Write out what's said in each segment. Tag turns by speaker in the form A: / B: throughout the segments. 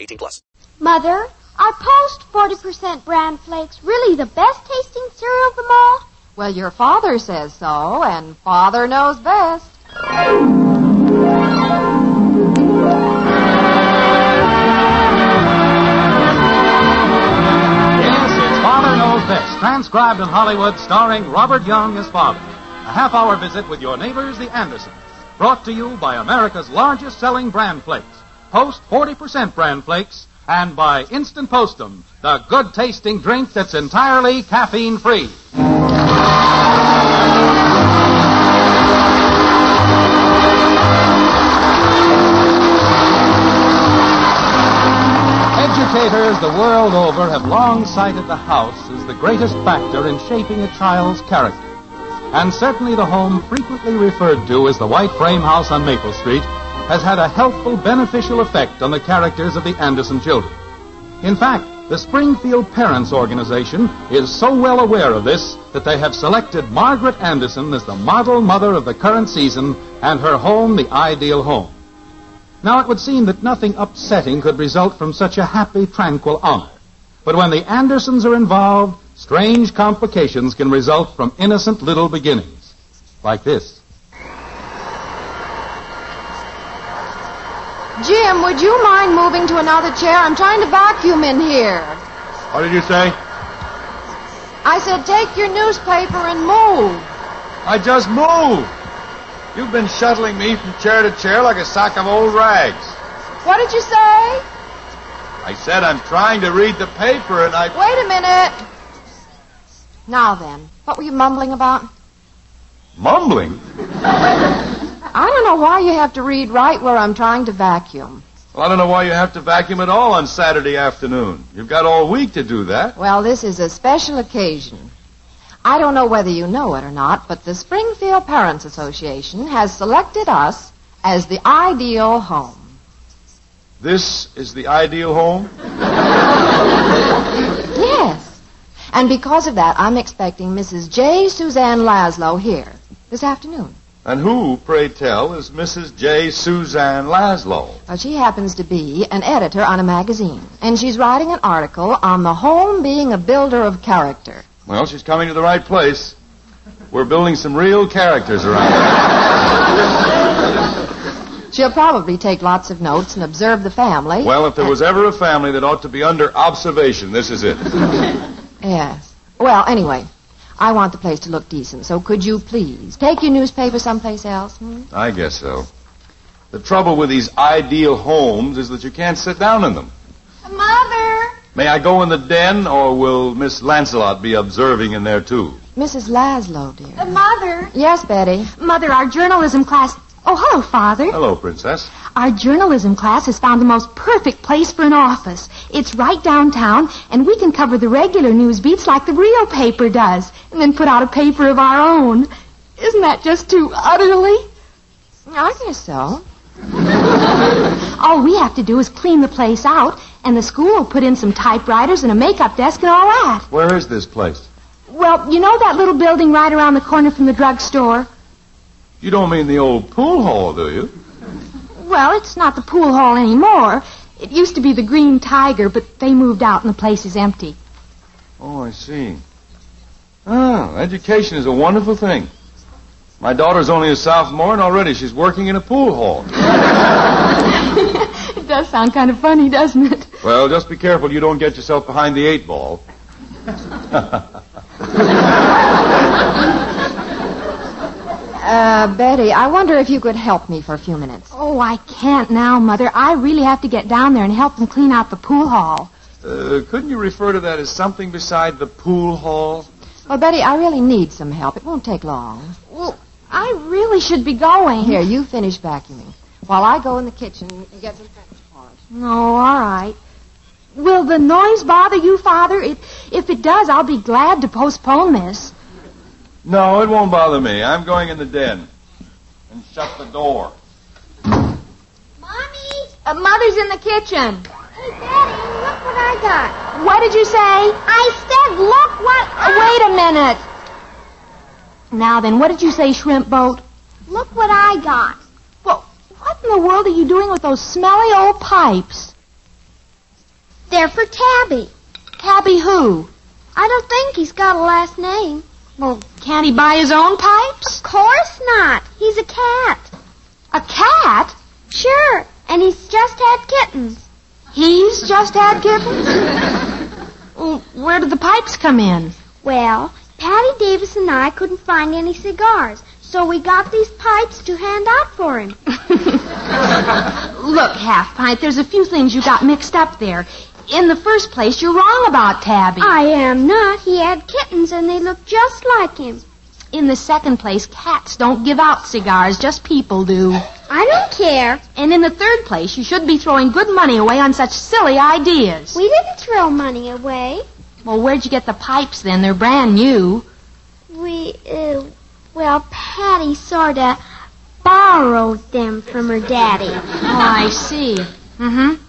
A: 18 plus.
B: Mother, are Post 40% bran flakes really the best tasting cereal of them all?
C: Well, your father says so, and father knows best.
D: Yes, it's Father Knows Best, transcribed in Hollywood, starring Robert Young as father. A half hour visit with your neighbors, the Andersons. Brought to you by America's largest selling bran flakes. Post 40% bran flakes, and by Instant Postum, the good tasting drink that's entirely caffeine free. Educators the world over have long cited the house as the greatest factor in shaping a child's character. And certainly the home frequently referred to as the White Frame House on Maple Street has had a helpful, beneficial effect on the characters of the Anderson children. In fact, the Springfield Parents Organization is so well aware of this that they have selected Margaret Anderson as the model mother of the current season and her home the ideal home. Now, it would seem that nothing upsetting could result from such a happy, tranquil honor. But when the Andersons are involved, strange complications can result from innocent little beginnings. Like this.
C: Jim, would you mind moving to another chair? I'm trying to vacuum in here.
E: What did you say?
C: I said take your newspaper and move.
E: I just moved. You've been shuttling me from chair to chair like a sack of old rags.
C: What did you say?
E: I said I'm trying to read the paper and I.
C: Wait a minute. Now then, what were you mumbling about?
E: Mumbling?
C: I don't know why you have to read right where I'm trying to vacuum.
E: Well, I don't know why you have to vacuum at all on Saturday afternoon. You've got all week to do that.
C: Well, this is a special occasion. I don't know whether you know it or not, but the Springfield Parents Association has selected us as the ideal home.
E: This is the ideal home?
C: Yes. And because of that, I'm expecting Mrs. J. Suzanne Laszlo here this afternoon.
E: And who, pray tell, is Mrs. J. Suzanne Laszlo?
C: Well, she happens to be an editor on a magazine, and she's writing an article on the home being a builder of character.
E: Well, she's coming to the right place. We're building some real characters around here.
C: She'll probably take lots of notes and observe the family.
E: Well, if there was ever a family that ought to be under observation, this is it.
C: Yes. Well, anyway, I want the place to look decent, so could you please take your newspaper someplace else? Hmm?
E: I guess so. The trouble with these ideal homes is that you can't sit down in them.
B: Mother!
E: May I go in the den, or will Miss Lancelot be observing in there too?
C: Mrs. Laszlo, dear.
B: Uh, Mother!
C: Yes, Betty.
F: Mother, our journalism class. Oh, hello, Father.
E: Hello, Princess.
F: Our journalism class has found the most perfect place for an office. It's right downtown, and we can cover the regular news beats like the real paper does, and then put out a paper of our own. Isn't that just too utterly?
C: I guess so.
F: All we have to do is clean the place out, and the school will put in some typewriters and a makeup desk and all that.
E: Where is this place?
F: Well, you know that little building right around the corner from the drugstore?
E: You don't mean the old pool hall, do you?
F: Well, it's not the pool hall anymore. It used to be the Green Tiger, but they moved out and the place is empty.
E: Oh, I see. Ah, education is a wonderful thing. My daughter's only a sophomore, and already she's working in a pool hall.
F: It does sound kind of funny, doesn't it?
E: Well, just be careful you don't get yourself behind the eight ball.
C: Uh, Betty, I wonder if you could help me for a few minutes.
F: Oh, I can't now, Mother. I really have to get down there and help them clean out the pool hall.
E: Uh, couldn't you refer to that as something beside the pool hall?
C: Well, Betty, I really need some help. It won't take long.
F: Well, I really should be going.
C: Here, you finish vacuuming while I go in the kitchen and get some French polish.
F: No, all right. Will the noise bother you, Father? If, if it does, I'll be glad to postpone this.
E: No, it won't bother me. I'm going in the den. And shut the door.
B: Mommy!
F: Uh, Mother's in the kitchen.
B: Hey, Daddy, look what I got.
F: What did you say?
B: I said, look what
F: Uh, wait a minute. Now then, what did you say, shrimp boat?
B: Look what I got.
F: Well, what in the world are you doing with those smelly old pipes?
B: They're for Tabby.
F: Tabby who?
B: I don't think he's got a last name.
F: Well, can't he buy his own pipes?
B: Of course not. He's a cat.
F: A cat?
B: Sure. And he's just had kittens.
F: He's just had kittens? well, where did the pipes come in?
B: Well, Patty Davis and I couldn't find any cigars, so we got these pipes to hand out for him.
F: Look, Half Pint, there's a few things you got mixed up there. In the first place, you're wrong about Tabby.
B: I am not. He had kittens and they look just like him.
F: In the second place, cats don't give out cigars, just people do.
B: I don't care.
F: And in the third place, you should be throwing good money away on such silly ideas.
B: We didn't throw money away.
F: Well, where'd you get the pipes then? They're brand new.
B: We, uh, well, Patty sorta borrowed them from her daddy.
F: Oh, I see. Mm-hmm.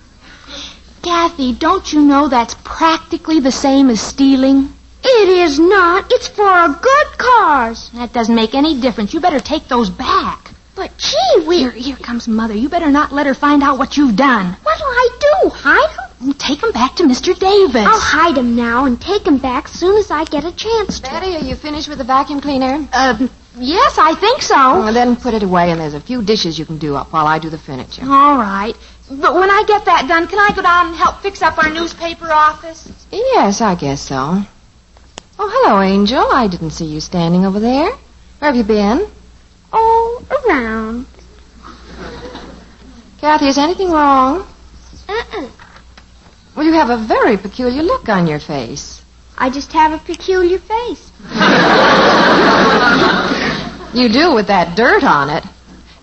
F: Kathy, don't you know that's practically the same as stealing?
B: It is not. It's for a good cause.
F: That doesn't make any difference. You better take those back.
B: But gee, we.
F: Here, here comes Mother. You better not let her find out what you've done.
B: What'll I do? Hide 'em?
F: Take 'em back to Mr. Davis.
B: I'll hide 'em now and take 'em back soon as I get a chance to.
C: Betty, are you finished with the vacuum cleaner?
F: Uh, yes, I think so.
C: Well, then put it away, and there's a few dishes you can do up while I do the furniture.
F: All right. But when I get that done, can I go down and help fix up our newspaper office?
C: Yes, I guess so. Oh, hello, Angel. I didn't see you standing over there. Where have you been?
B: Oh, around.
C: Kathy, is anything wrong?
B: Uh-uh.
C: Well, you have a very peculiar look on your face.
B: I just have a peculiar face.
C: You do with that dirt on it.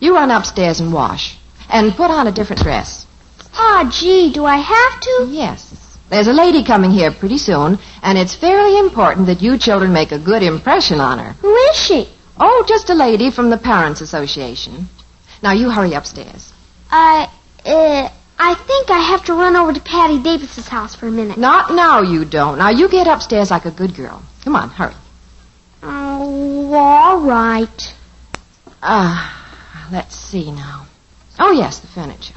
C: You run upstairs and wash. And put on a different dress.
B: Ah, gee, do I have to?
C: Yes. There's a lady coming here pretty soon, and it's fairly important that you children make a good impression on her.
B: Who is she?
C: Oh, just a lady from the Parents Association. Now, you hurry upstairs.
B: I, uh, I think I have to run over to Patty Davis's house for a minute.
C: Not now, you don't. Now, you get upstairs like a good girl. Come on, hurry.
B: Oh, all right.
C: Ah, let's see now. Oh, yes, the furniture.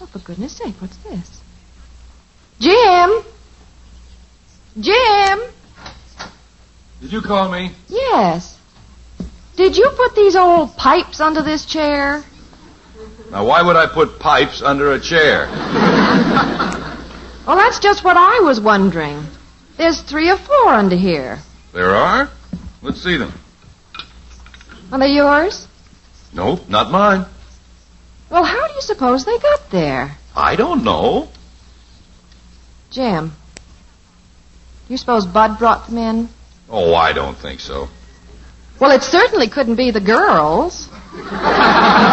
C: Oh, for goodness sake, what's this? Jim! Jim!
E: Did you call me?
C: Yes. Did you put these old pipes under this chair?
E: Now, why would I put pipes under a chair?
C: Well, that's just what I was wondering. There's three or four under here.
E: There are? Let's see them.
C: Are they yours?
E: Nope, not mine.
C: Well, how do you suppose they got there?
E: I don't know.
C: Jim, you suppose Bud brought them in?
E: Oh, I don't think so.
C: Well, it certainly couldn't be the girls.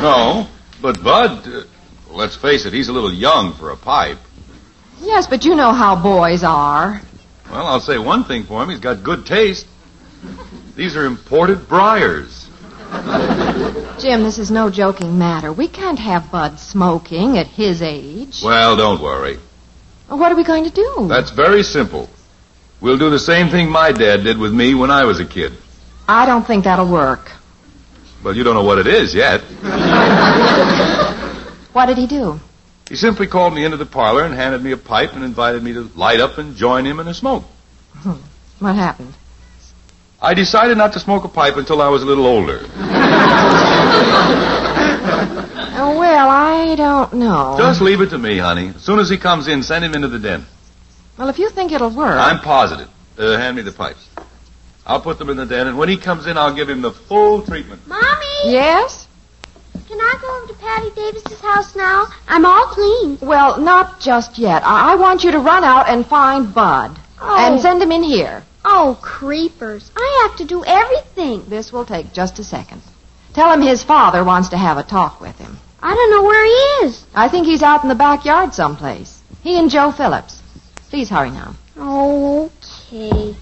E: No, but Bud, uh, let's face it, he's a little young for a pipe.
C: Yes, but you know how boys are.
E: Well, I'll say one thing for him. He's got good taste. These are imported briars.
C: Jim, this is no joking matter. We can't have Bud smoking at his age.
E: Well, don't worry.
C: What are we going to do?
E: That's very simple. We'll do the same thing my dad did with me when I was a kid.
C: I don't think that'll work.
E: Well, you don't know what it is yet.
C: What did he do?
E: He simply called me into the parlor and handed me a pipe and invited me to light up and join him in a smoke.
C: What happened?
E: I decided not to smoke a pipe until I was a little older.
C: Oh, well, I don't know.
E: Just leave it to me, honey. As soon as he comes in, send him into the den.
C: Well, if you think it'll work.
E: I'm positive. Uh, hand me the pipes. I'll put them in the den, and when he comes in, I'll give him the full treatment.
B: Mommy,
C: Yes?
B: Can I go over to Patty Davis's house now? I'm all clean.
C: Well, not just yet. I, I want you to run out and find Bud.
B: Oh.
C: And send him in here.
B: Oh, creepers. I have to do everything.
C: This will take just a second. Tell him his father wants to have a talk with him.
B: I don't know where he is.
C: I think he's out in the backyard someplace. He and Joe Phillips. Please hurry now.
B: Okay.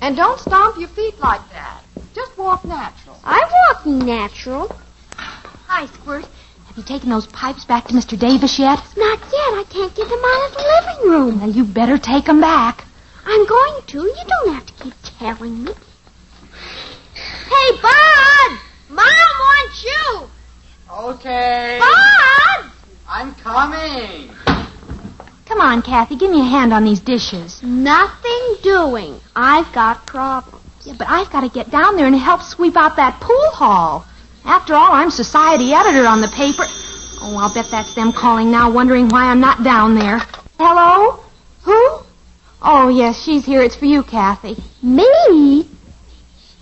C: And don't stomp your feet like that. Just walk natural.
B: I walk natural.
F: Hi, Squirt. Have you taken those pipes back to Mr. Davis yet?
B: Not yet. I can't get them out of the living room.
F: Well, you better take 'em back.
B: I'm going to. You don't have to keep telling me. Hey, Bud! Mom wants you!
G: Okay.
B: Bud!
G: I'm coming.
F: Come on, Kathy. Give me a hand on these dishes.
B: Nothing doing. I've got problems.
F: Yeah, but I've got to get down there and help sweep out that pool hall. After all, I'm society editor on the paper. Oh, I'll bet that's them calling now, wondering why I'm not down there. Hello? Who? Oh, yes, she's here. It's for you, Kathy.
B: Me?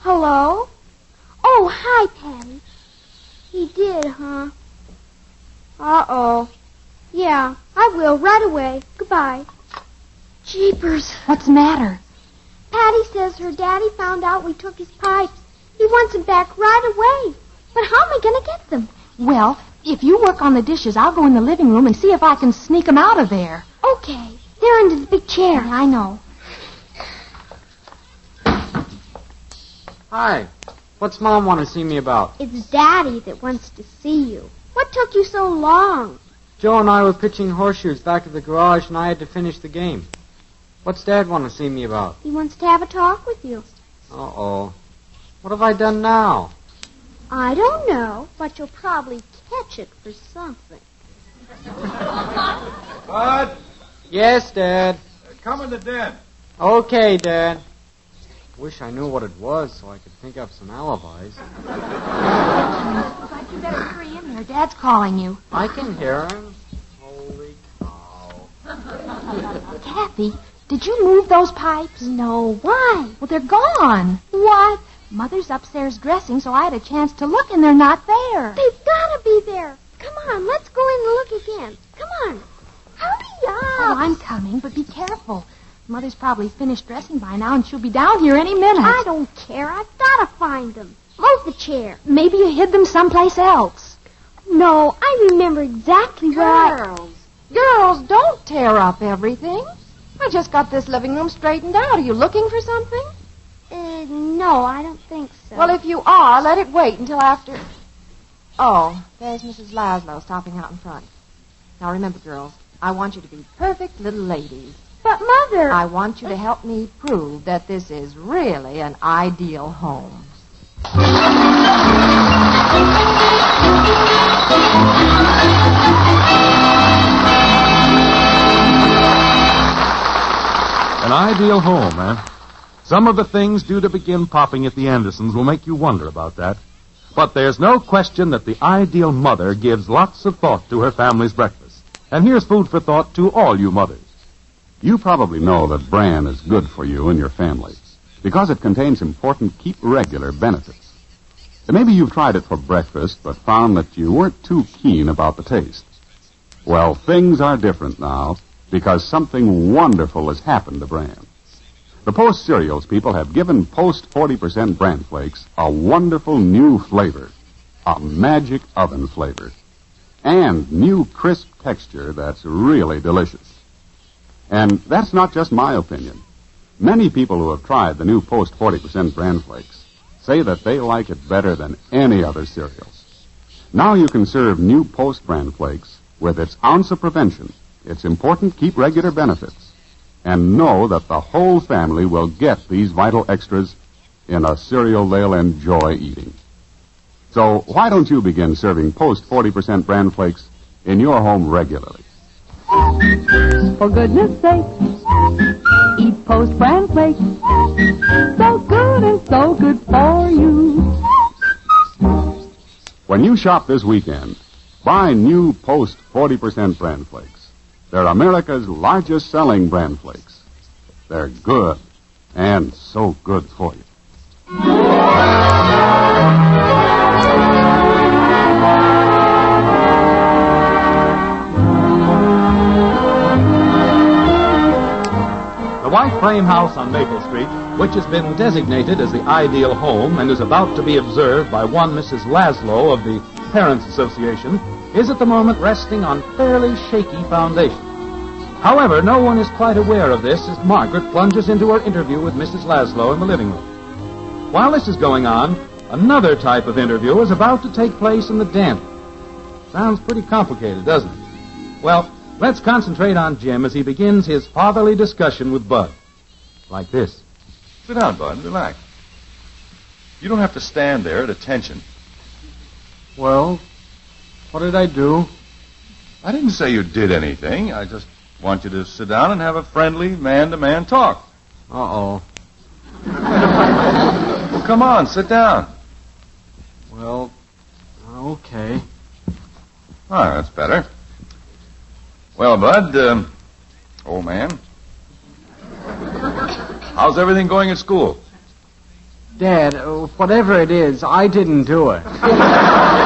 B: Hello? Oh, hi, Patty. He did, huh? Uh-oh. Yeah, I will right away. Goodbye. Jeepers.
F: What's the matter?
B: Patty says her daddy found out we took his pipes. He wants them back right away. But how am I going to get them?
F: Well, if you work on the dishes, I'll go in the living room and see if I can sneak 'em out of there.
B: Okay. They're under the big chair.
F: I know.
G: Hi. What's Mom want to see me about?
B: It's Daddy that wants to see you. What took you so long?
G: Joe and I were pitching horseshoes back at the garage, and I had to finish the game. What's Dad want to see me about?
B: He wants to have a talk with you.
G: Uh-oh. What have I done now?
B: I don't know, but you'll probably catch it for something.
E: Bud,
G: Yes, Dad.
E: come in the den.
G: Okay, Dad. Wish I knew what it was so I could think up some alibis.
F: But you better hurry in there. Dad's calling you.
G: I can hear him. Holy cow.
F: Kathy, did you move those pipes?
B: No, why?
F: Well, they're gone.
B: What?
F: Mother's upstairs dressing, so I had a chance to look, and they're not there.
B: They've got to be there. Come on, let's go in and look again. Come on. Hurry
F: Oh,
B: up.
F: I'm coming, but be careful. Mother's probably finished dressing by now, and she'll be down here any minute.
B: I don't care. I've got to find them. Move the chair.
F: Maybe you hid them someplace else.
B: No, I remember exactly where I...
C: Girls. Girls, don't tear up everything. I just got this living room straightened out. Are you looking for something?
B: Uh, no, I don't think so.
C: Well, if you are, let it wait until after. Oh, there's Mrs. Laszlo stopping out in front. Now remember, girls, I want you to be perfect little ladies.
B: But, Mother...
C: I want you to help me prove that this is really an ideal home.
D: An ideal home, eh? Some of the things due to begin popping at the Andersons will make you wonder about that. But there's no question that the ideal mother gives lots of thought to her family's breakfast. And here's food for thought to all you mothers.
H: You probably know that bran is good for you and your family because it contains important keep regular benefits. And maybe you've tried it for breakfast but found that you weren't too keen about the taste. Well, things are different now because something wonderful has happened to bran. The Post cereals people have given Post 40% bran flakes a wonderful new flavor, a magic oven flavor, and new crisp texture that's really delicious. And that's not just my opinion. Many people who have tried the new Post 40% bran flakes say that they like it better than any other cereals. Now you can serve new Post bran flakes with its ounce of prevention, its important keep regular benefits, and know that the whole family will get these vital extras in a cereal they'll enjoy eating. So why don't you begin serving Post 40% bran flakes in your home regularly?
I: For goodness sake, eat Post Bran Flakes. So good and so good for you.
H: When you shop this weekend, buy new Post 40% bran flakes. They're America's largest selling bran flakes. They're good and so good for you.
D: The White Frame House on Maple Street, which has been designated as the ideal home and is about to be observed by one Mrs. Laszlo of the Parents Association, is at the moment resting on fairly shaky foundations. However, no one is quite aware of this as Margaret plunges into her interview with Mrs. Laszlo in the living room. While this is going on, another type of interview is about to take place in the den. Sounds pretty complicated, doesn't it? Well, let's concentrate on Jim as he begins his fatherly discussion with Bud. Like this.
E: Sit down, Bud. Relax. You don't have to stand there at attention.
G: Well, what did I do?
E: I didn't say you did anything. I just want you to sit down and have a friendly man-to-man talk.
G: Uh-oh.
E: Well, come on, sit down.
G: Well, okay.
E: Right, that's better. Well, Bud, um, old man, how's everything going at school?
G: Dad, uh, whatever it is, I didn't do it.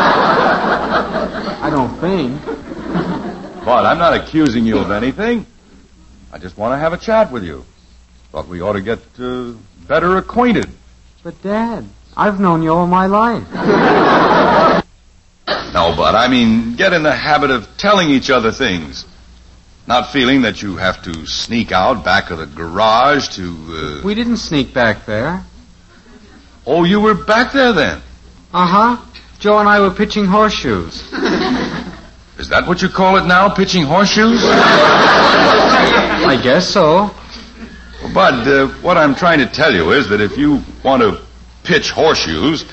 G: I don't think.
E: Bud, I'm not accusing you of anything. I just want to have a chat with you. Thought we ought to get uh, better acquainted.
G: But, Dad, I've known you all my life.
E: No, Bud, I mean, get in the habit of telling each other things. Not feeling that you have to sneak out back of the garage to, uh...
G: We didn't sneak back there.
E: Oh, you were back there then?
G: Uh-huh. Joe and I were pitching horseshoes.
E: Is that what you call it now, pitching horseshoes?
G: I guess so.
E: Well, Bud, uh, what I'm trying to tell you is that if you want to pitch horseshoes,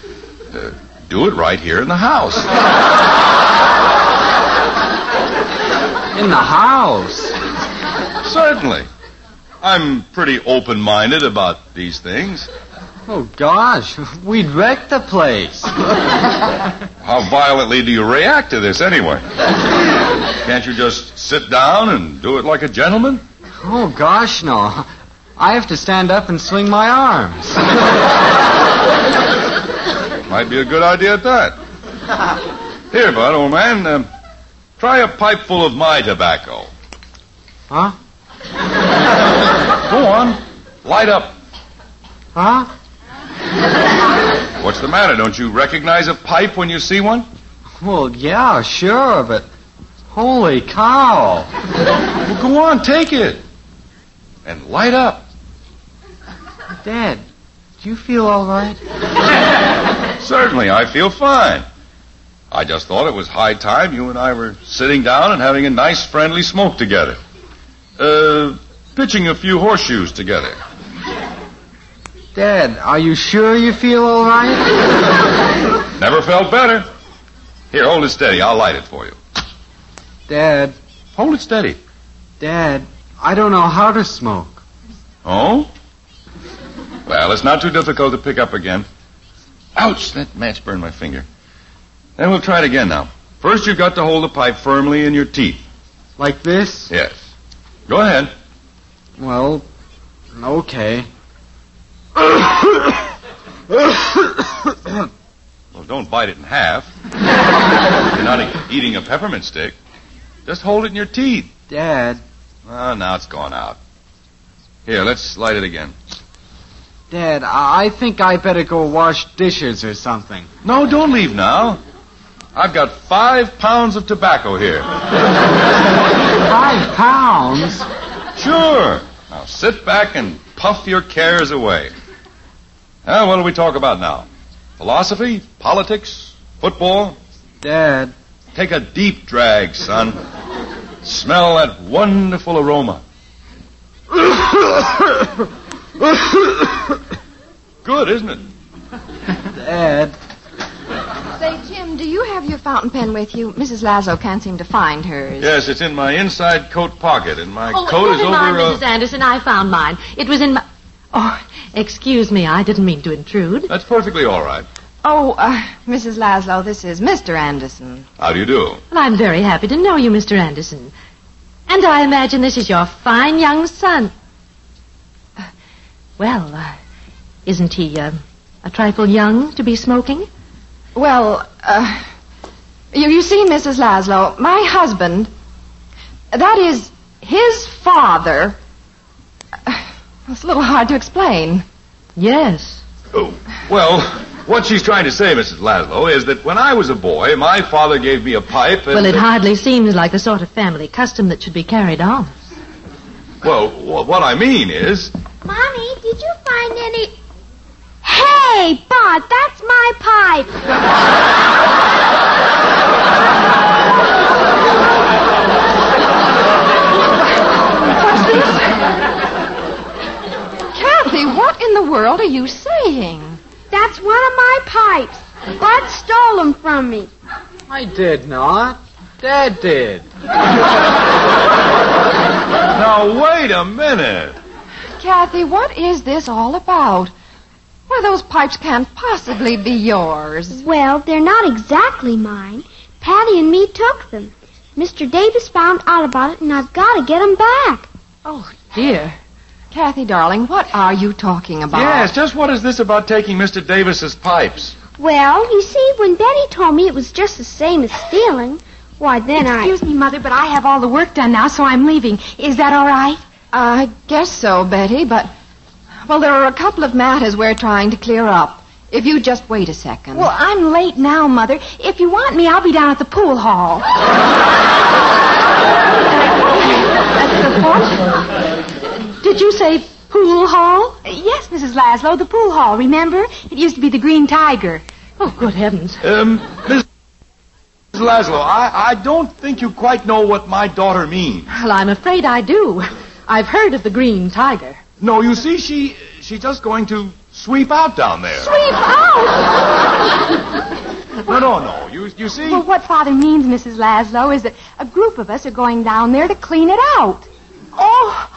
E: uh, do it right here in the house.
G: In the house?
E: Certainly. I'm pretty open-minded about these things.
G: Oh, gosh. We'd wreck the place.
E: How violently do you react to this anyway? Can't you just sit down and do it like a gentleman?
G: Oh, gosh, no. I have to stand up and swing my arms.
E: Might be a good idea at that. Here, Bud, old man, uh, try a pipe full of my tobacco.
G: Huh?
E: Go on, light up.
G: Huh?
E: What's the matter? Don't you recognize a pipe when you see one?
G: Well, yeah, sure, but holy cow.
E: Well, go on, take it. And light up.
G: Dad, do you feel all right?
E: Certainly, I feel fine. I just thought it was high time you and I were sitting down and having a nice friendly smoke together. Uh, pitching a few horseshoes together.
G: Dad, are you sure you feel all right?
E: Never felt better. Here, hold it steady. I'll light it for you.
G: Dad,
E: Hold it steady.
G: Dad, I don't know how to smoke.
E: Oh? Well, it's not too difficult to pick up again. Ouch, that match burned my finger. Then we'll try it again now. First, you've got to hold the pipe firmly in your teeth.
G: Like this?
E: Yes. Go ahead.
G: Well, okay.
E: Well, don't bite it in half. You're not eating a peppermint stick. Just hold it in your teeth.
G: Dad,
E: Oh, now it's gone out. Here, let's light it again.
G: Dad, I I think I better go wash dishes or something.
E: No, don't leave now. I've got five pounds of tobacco here.
G: Five pounds?
E: Sure. Now sit back and puff your cares away. Now, what do we talk about now? Philosophy? Politics? Football?
G: Dad,
E: Take a deep drag, son. Smell that wonderful aroma. Good, isn't it?
G: Dad.
C: Say, Jim, Jim, do you have your fountain pen with you? Mrs. Laszlo can't seem to find hers.
E: Yes, it's in my inside coat pocket, and my
J: Oh,
E: coat is
J: never
E: over.
J: mind,
E: uh,
J: Mrs. Anderson. I found mine. It was in my. Oh, excuse me. I didn't mean to intrude.
E: That's perfectly all right.
C: Oh, uh, Mrs. Laszlo, this is Mr. Anderson.
E: How do you do?
J: Well, I'm very happy to know you, Mr. Anderson. And I imagine this is your fine young son. Uh, well, uh, isn't he uh, a trifle young to be smoking?
C: Well, uh, you, you see, Mrs. Laszlo, my husband, that is his father. Uh, It's a little hard to explain.
J: Yes.
E: Oh, well, what she's trying to say, Mrs. Laszlo, is that when I was a boy, my father gave me a pipe and...
J: Well, it hardly seems like the sort of family custom that should be carried on.
E: Well, wh- what I mean is...
B: Mommy, did you find any... Hey, Bud, that's my pipe.
C: What's this? Kathy, what in the world are you saying?
B: That's one of my pipes. Bud stole them from me.
G: I did not. Dad did.
E: Now, wait a minute.
C: Kathy, what is this all about? Why, those pipes can't possibly be yours.
B: Well, they're not exactly mine. Patty and me took them. Mr. Davis found out about it, and I've got to get them back.
C: Oh, dear. Kathy, darling, what are you talking about?
E: Yes, just what is this about taking Mr. Davis's pipes?
B: Well, you see, when Betty told me it was just the same as stealing, why then I.
F: Excuse me, Mother, but I have all the work done now, so I'm leaving. Is that all right?
C: I guess so, Betty, but. Well, there are a couple of matters we're trying to clear up. If you just wait a second.
F: Well, I'm late now, Mother. If you want me, I'll be down at the pool hall.
J: Did you say pool hall?
F: Yes, Mrs. Laszlo, the pool hall, remember? It used to be the Green Tiger.
J: Oh, good heavens.
E: Um, Miss Laszlo, I, I don't think you quite know what my daughter means.
J: Well, I'm afraid I do. I've heard of the Green Tiger.
E: No, you see, she she's just going to sweep out down there.
F: Sweep out!
E: No, no, no. You you see,
F: Well, what Father means, Mrs. Laszlo, is that a group of us are going down there to clean it out.
J: Oh,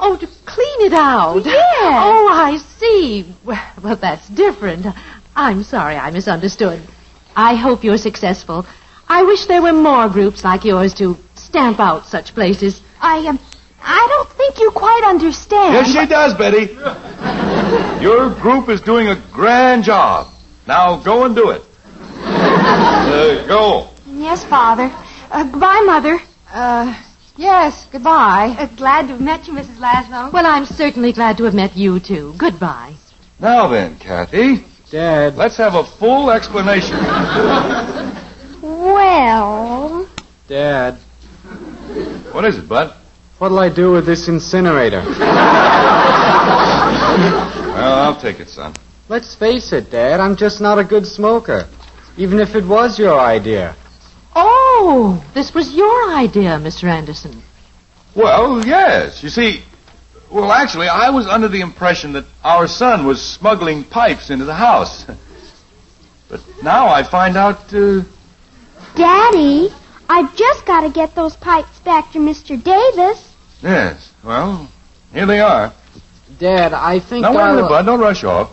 J: oh, to clean it out.
F: Yes.
J: Oh, I see. Well, well, that's different. I'm sorry I misunderstood. I hope you're successful. I wish there were more groups like yours to stamp out such places.
F: I um, I don't think you quite understand.
E: yes, she does, Betty. Your group is doing a grand job. Now go and do it. Uh, go.
F: Yes, Father. Uh, goodbye, Mother.
C: Uh, yes, goodbye.
F: Uh, glad to have met you, Mrs. Laszlo.
J: Well, I'm certainly glad to have met you, too. Goodbye.
E: Now then, Kathy,
G: Dad.
E: let's have a full explanation.
B: Well.
G: Dad.
E: What is it, Bud?
G: What'll I do with this incinerator?
E: Well, I'll take it, son.
G: Let's face it, Dad. I'm just not a good smoker. Even if it was your idea.
J: Oh, this was your idea, Mr. Anderson.
E: Well, yes. You see, well, actually, I was under the impression that our son was smuggling pipes into the house. But now I find out, uh,
B: Daddy, I've just got to get those pipes back to Mr. Davis.
E: yes, well, here they are.
G: Dad, I think
E: Now, wait a
G: I'll...
E: minute, Bud. Don't rush off.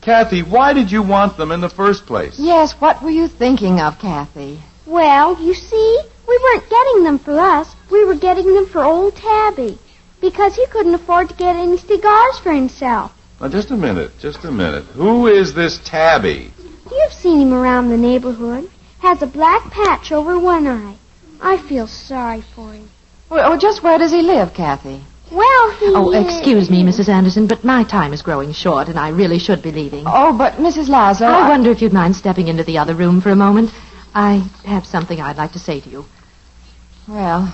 E: Kathy, why did you want them in the first place?
C: Yes, what were you thinking of, Kathy?
B: Well, you see, we weren't getting them for us. We were getting them for old Tabby. Because he couldn't afford to get any cigars for himself.
E: Now, just a minute, just a minute. Who is this Tabby?
B: You've seen him around the neighborhood. Has a black patch over one eye. I feel sorry for him.
C: Well, just where does he live, Kathy?
B: Well, he.
J: Oh, excuse me, Mrs. Anderson, but my time is growing short, and I really should be leaving.
C: Oh, but Mrs. Laszlo.
J: I wonder if you'd mind stepping into the other room for a moment. I have something I'd like to say to you.
C: Well,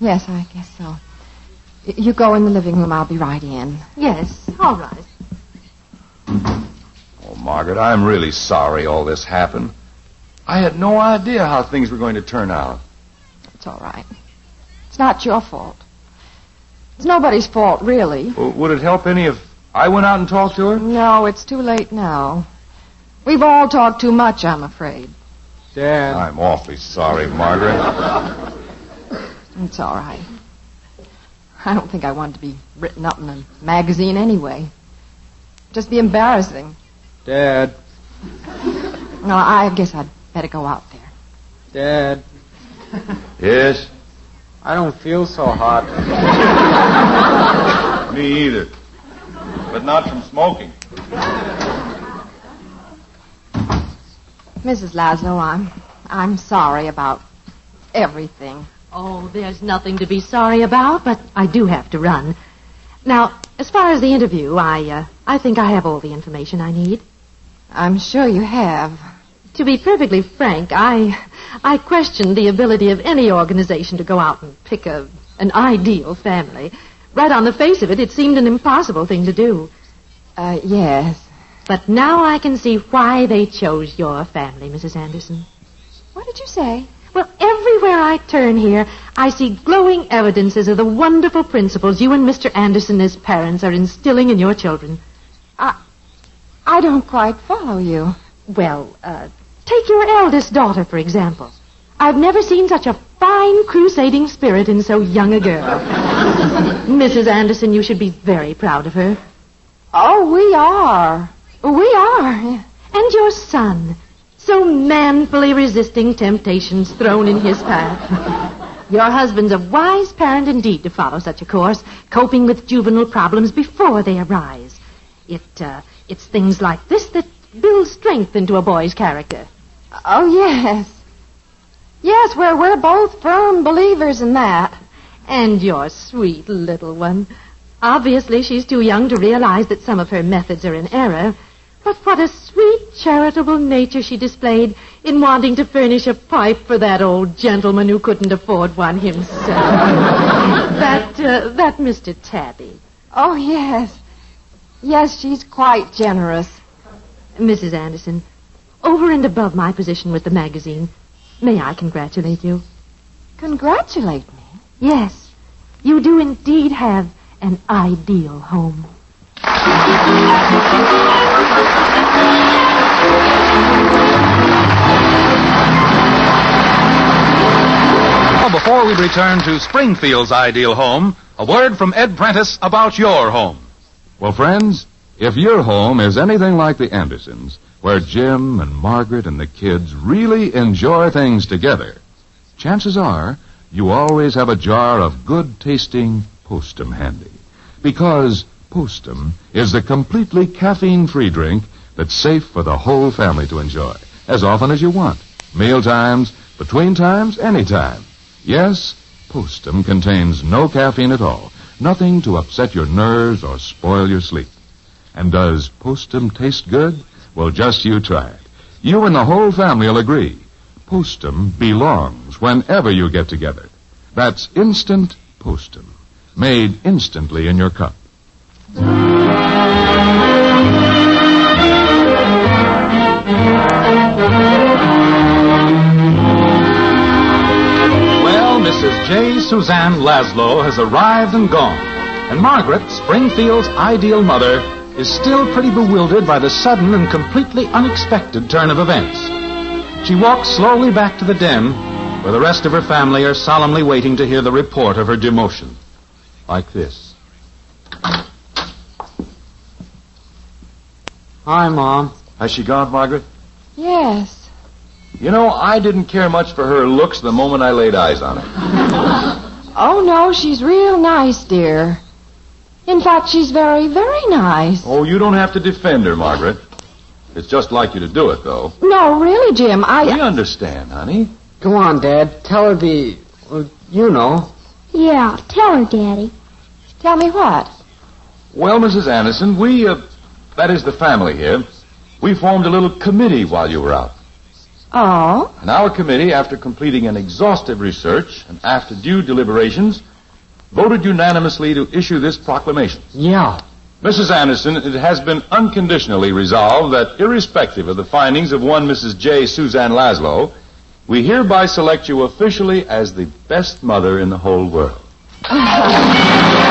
C: yes, I guess so. You go in the living room. I'll be right in.
J: Yes, all right.
E: Oh, Margaret, I'm really sorry all this happened. I had no idea how things were going to turn out.
C: It's all right. It's not your fault. It's nobody's fault, really.
E: Well, would it help any if I went out and talked to her?
C: No, it's too late now. We've all talked too much, I'm afraid.
G: Dad.
E: I'm awfully sorry, Margaret.
C: It's all right. I don't think I wanted to be written up in a magazine anyway. Just be embarrassing.
G: Dad.
C: No, I guess I'd better go out there.
G: Dad.
E: Yes?
G: I don't feel so hot.
E: Me either. But not from smoking.
C: Mrs. Laszlo, I'm I'm sorry about everything.
J: Oh, there's nothing to be sorry about, but I do have to run. Now, as far as the interview, I uh, I think I have all the information I need.
C: I'm sure you have.
J: To be perfectly frank, I I question the ability of any organization to go out and pick a an ideal family. Right on the face of it, it seemed an impossible thing to do.
C: Uh, yes.
J: But now I can see why they chose your family, Mrs. Anderson.
C: What did you say?
J: Well, everywhere I turn here, I see glowing evidences of the wonderful principles you and Mr. Anderson as parents are instilling in your children.
C: I, I don't quite follow you.
J: Well, uh, take your eldest daughter, for example. I've never seen such a fine crusading spirit in so young a girl. Mrs. Anderson, you should be very proud of her.
C: Oh, we are. We are.
J: And your son, so manfully resisting temptations thrown in his path. Your husband's a wise parent indeed to follow such a course, coping with juvenile problems before they arise. It, uh, it's things like this that build strength into a boy's character.
C: Oh, yes. Yes, we're, we're both firm believers in that.
J: And your sweet little one. Obviously, she's too young to realize that some of her methods are in error. But what a sweet, charitable nature she displayed in wanting to furnish a pipe for that old gentleman who couldn't afford one himself. that, uh, that Mr. Tabby.
C: Oh, yes. Yes, she's quite generous.
J: Mrs. Anderson, over and above my position with the magazine, may I congratulate you?
C: Congratulate me?
J: Yes. You do indeed have an ideal home.
D: Well, before we return to Springfield's ideal home, a word from Ed Prentiss about your home.
H: Well, friends, if your home is anything like the Andersons, where Jim and Margaret and the kids really enjoy things together, chances are you always have a jar of good tasting Postum handy. Because Postum is the completely caffeine free drink that's safe for the whole family to enjoy as often as you want. Meal times, between times, anytime. Yes, Postum contains no caffeine at all. Nothing to upset your nerves or spoil your sleep. And does Postum taste good? Well, just you try it. You and the whole family will agree. Postum belongs whenever you get together. That's instant Postum. Made instantly in your cup.
D: Mrs. J. Suzanne Laszlo has arrived and gone. And Margaret, Springfield's ideal mother, is still pretty bewildered by the sudden and completely unexpected turn of events. She walks slowly back to the den, where the rest of her family are solemnly waiting to hear the report of her demotion. Like this.
G: Hi, Mom.
E: Has she gone, Margaret?
C: Yes.
E: You know, I didn't care much for her looks the moment I laid eyes on her.
C: Oh, no, she's real nice, dear. In fact, she's very, very nice.
E: Oh, you don't have to defend her, Margaret. It's just like you to do it, though.
C: No, really, Jim, I.
E: We understand, honey.
G: Go on, Dad. Tell her the. Well, you know.
B: Yeah, tell her, Daddy.
C: Tell me what?
E: Well, Mrs. Anderson, we, uh, that is the family here, we formed a little committee while you were out.
C: Oh?
E: And our committee, after completing an exhaustive research and after due deliberations, voted unanimously to issue this proclamation.
G: Yeah.
E: Mrs. Anderson, it has been unconditionally resolved that irrespective of the findings of one Mrs. J. Suzanne Laszlo, we hereby select you officially as the best mother in the whole world.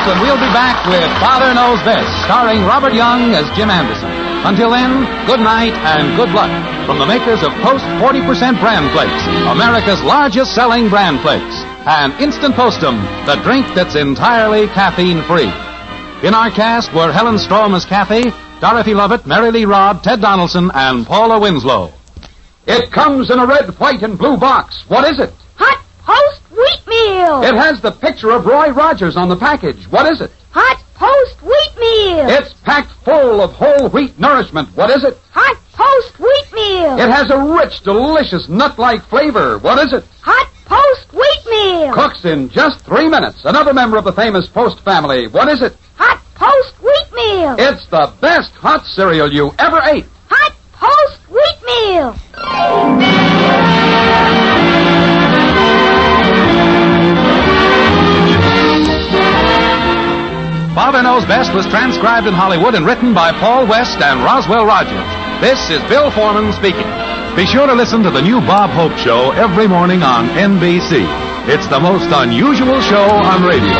D: week when we'll be back with Father Knows Best, starring Robert Young as Jim Anderson. Until then, good night and good luck from the makers of Post 40% Bran Flakes, America's largest selling bran flakes, and Instant Postum, the drink that's entirely caffeine free. In our cast were Helen Strom as Kathy, Dorothy Lovett, Mary Lee Robb, Ted Donaldson, and Paula Winslow. It comes in a red, white, and blue box. What is it?
B: Hot Post Wheat Meal.
D: It has the picture of Roy Rogers on the package. What is it?
B: Hot Post Wheat Meal.
D: It's packed full of whole wheat nourishment. What is it?
B: Hot Post Wheat Meal.
D: It has a rich, delicious, nut-like flavor. What is it?
B: Hot Post Wheat Meal.
D: Cooks in just three minutes. Another member of the famous Post family. What is it?
B: Hot Post Wheat Meal.
D: It's the best hot cereal you ever ate.
B: Hot Post Wheat Meal.
D: Father Knows Best was transcribed in Hollywood and written by Paul West and Roswell Rogers. This is Bill Foreman speaking. Be sure to listen to the new Bob Hope Show every morning on NBC. It's the most unusual show on radio.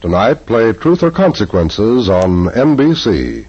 K: Tonight, play Truth or Consequences on NBC.